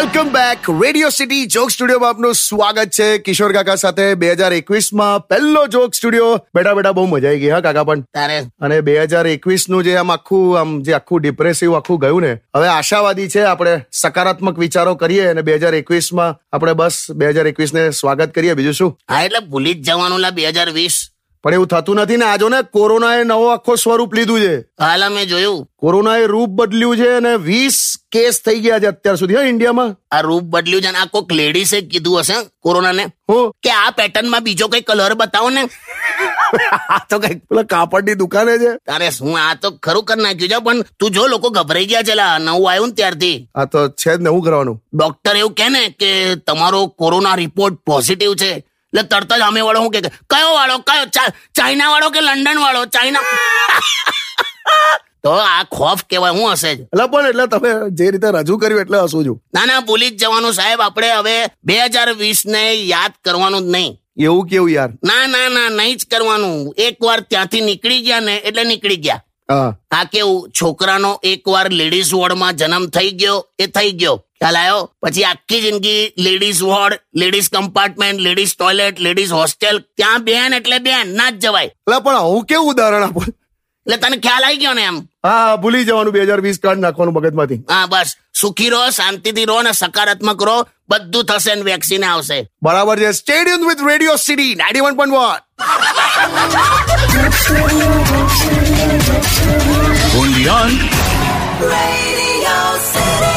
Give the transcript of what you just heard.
Welcome back radio city joke સ્ટુડિયોમાં આપનું સ્વાગત છે. કિશોર કાકા સાથે બે હજાર એકવીસમાં પહેલો જોક સ્ટુડિયો બેઠા બેઠા બહુ મજા આવી ગઈ હા કાકા પણ? તારે? અને બે હજાર એકવીસનું જે આમ આખું આમ જે આખું ડિપ્રેસિવ આખું ગયું ને હવે આશાવાદી છે આપણે સકારાત્મક વિચારો કરીએ અને બે હજાર એકવીસમાં આપણે બસ બે હજાર એકવીસ ને સ્વાગત કરીએ. બીજું શું? હા એટલે ભૂલી જ જવાનું લા બે હજાર વીસ. પણ એવું થતું નથી ને આજો ને કોરોનાએ નવો આખો સ્વરૂપ લીધું છે. હાલ મેં જોયું. કોરોનાએ રૂપ બદલ્યું છે અને વીસ કેસ થઈ ગયા છે અત્યાર સુધી હા ઇન્ડિયામાં. આ રૂપ બદલ્યું છે અને આ કોઈક લેડીસે કીધું હશે કોરોનાને. હું. કે આ પેટર્નમાં બીજો કઈ કલર બતાવો ને. આ તો કંઈક પેલા કાપડની દુકાને છે. તારે શું આ તો ખરું કરી નાખ્યું છે પણ તું જો લોકો ગભરાઈ ગયા છે નવું આવ્યું ને ત્યારથી. આ તો છે જ નવું કરવાનું. ડોક્ટર એવું કે ને કે તમારો કોરોના રિપોર્ટ પોઝિટિવ છે. એટલે તરત જ અમે વાળો શું કે કયો વાળો? કયો? ચાઇના વાળો કે લંડન વાળો ચાઇના. તો આ ખોફ કહેવાય હું હશે જ. એટલે પણ એટલે તમે જે રીતે રજૂ કર્યું એટલે હસું છું. ના ના ભૂલી જ જવાનું સાહેબ આપણે હવે બે હજાર વીસ ને યાદ કરવાનું જ નહીં. એવું કેવું યાર? ના ના ના નહીં જ કરવાનું. એકવાર ત્યાંથી નીકળી ગયા ને એટલે નીકળી ગયા. આ કેવું છોકરાનો એકવાર લેડીઝ વોર્ડમાં જન્મ થઈ ગયો એ થઈ ગયો. ખ્યાલ આવ્યો પછી આખી જિંદગી ladies ward ladies compartment ladies toilet ladies hostel ત્યાં બેન એટલે બેન ના જ જવાય. એટલે પણ હું કેવું ઉદાહરણ આપું? એટલે તને ખ્યાલ આવી ગયો ને એમ? હા ભૂલી જવાનું બે હજાર વીસ કાર્ડ નાખવાનું મગજમાંથી. હા બસ. સુખી રહો શાંતિથી રહો ને સકારાત્મક રહો બધું થશે ને વેક્સિન આવશે. બરાબર છે. Stadium with radio city ninety one no city.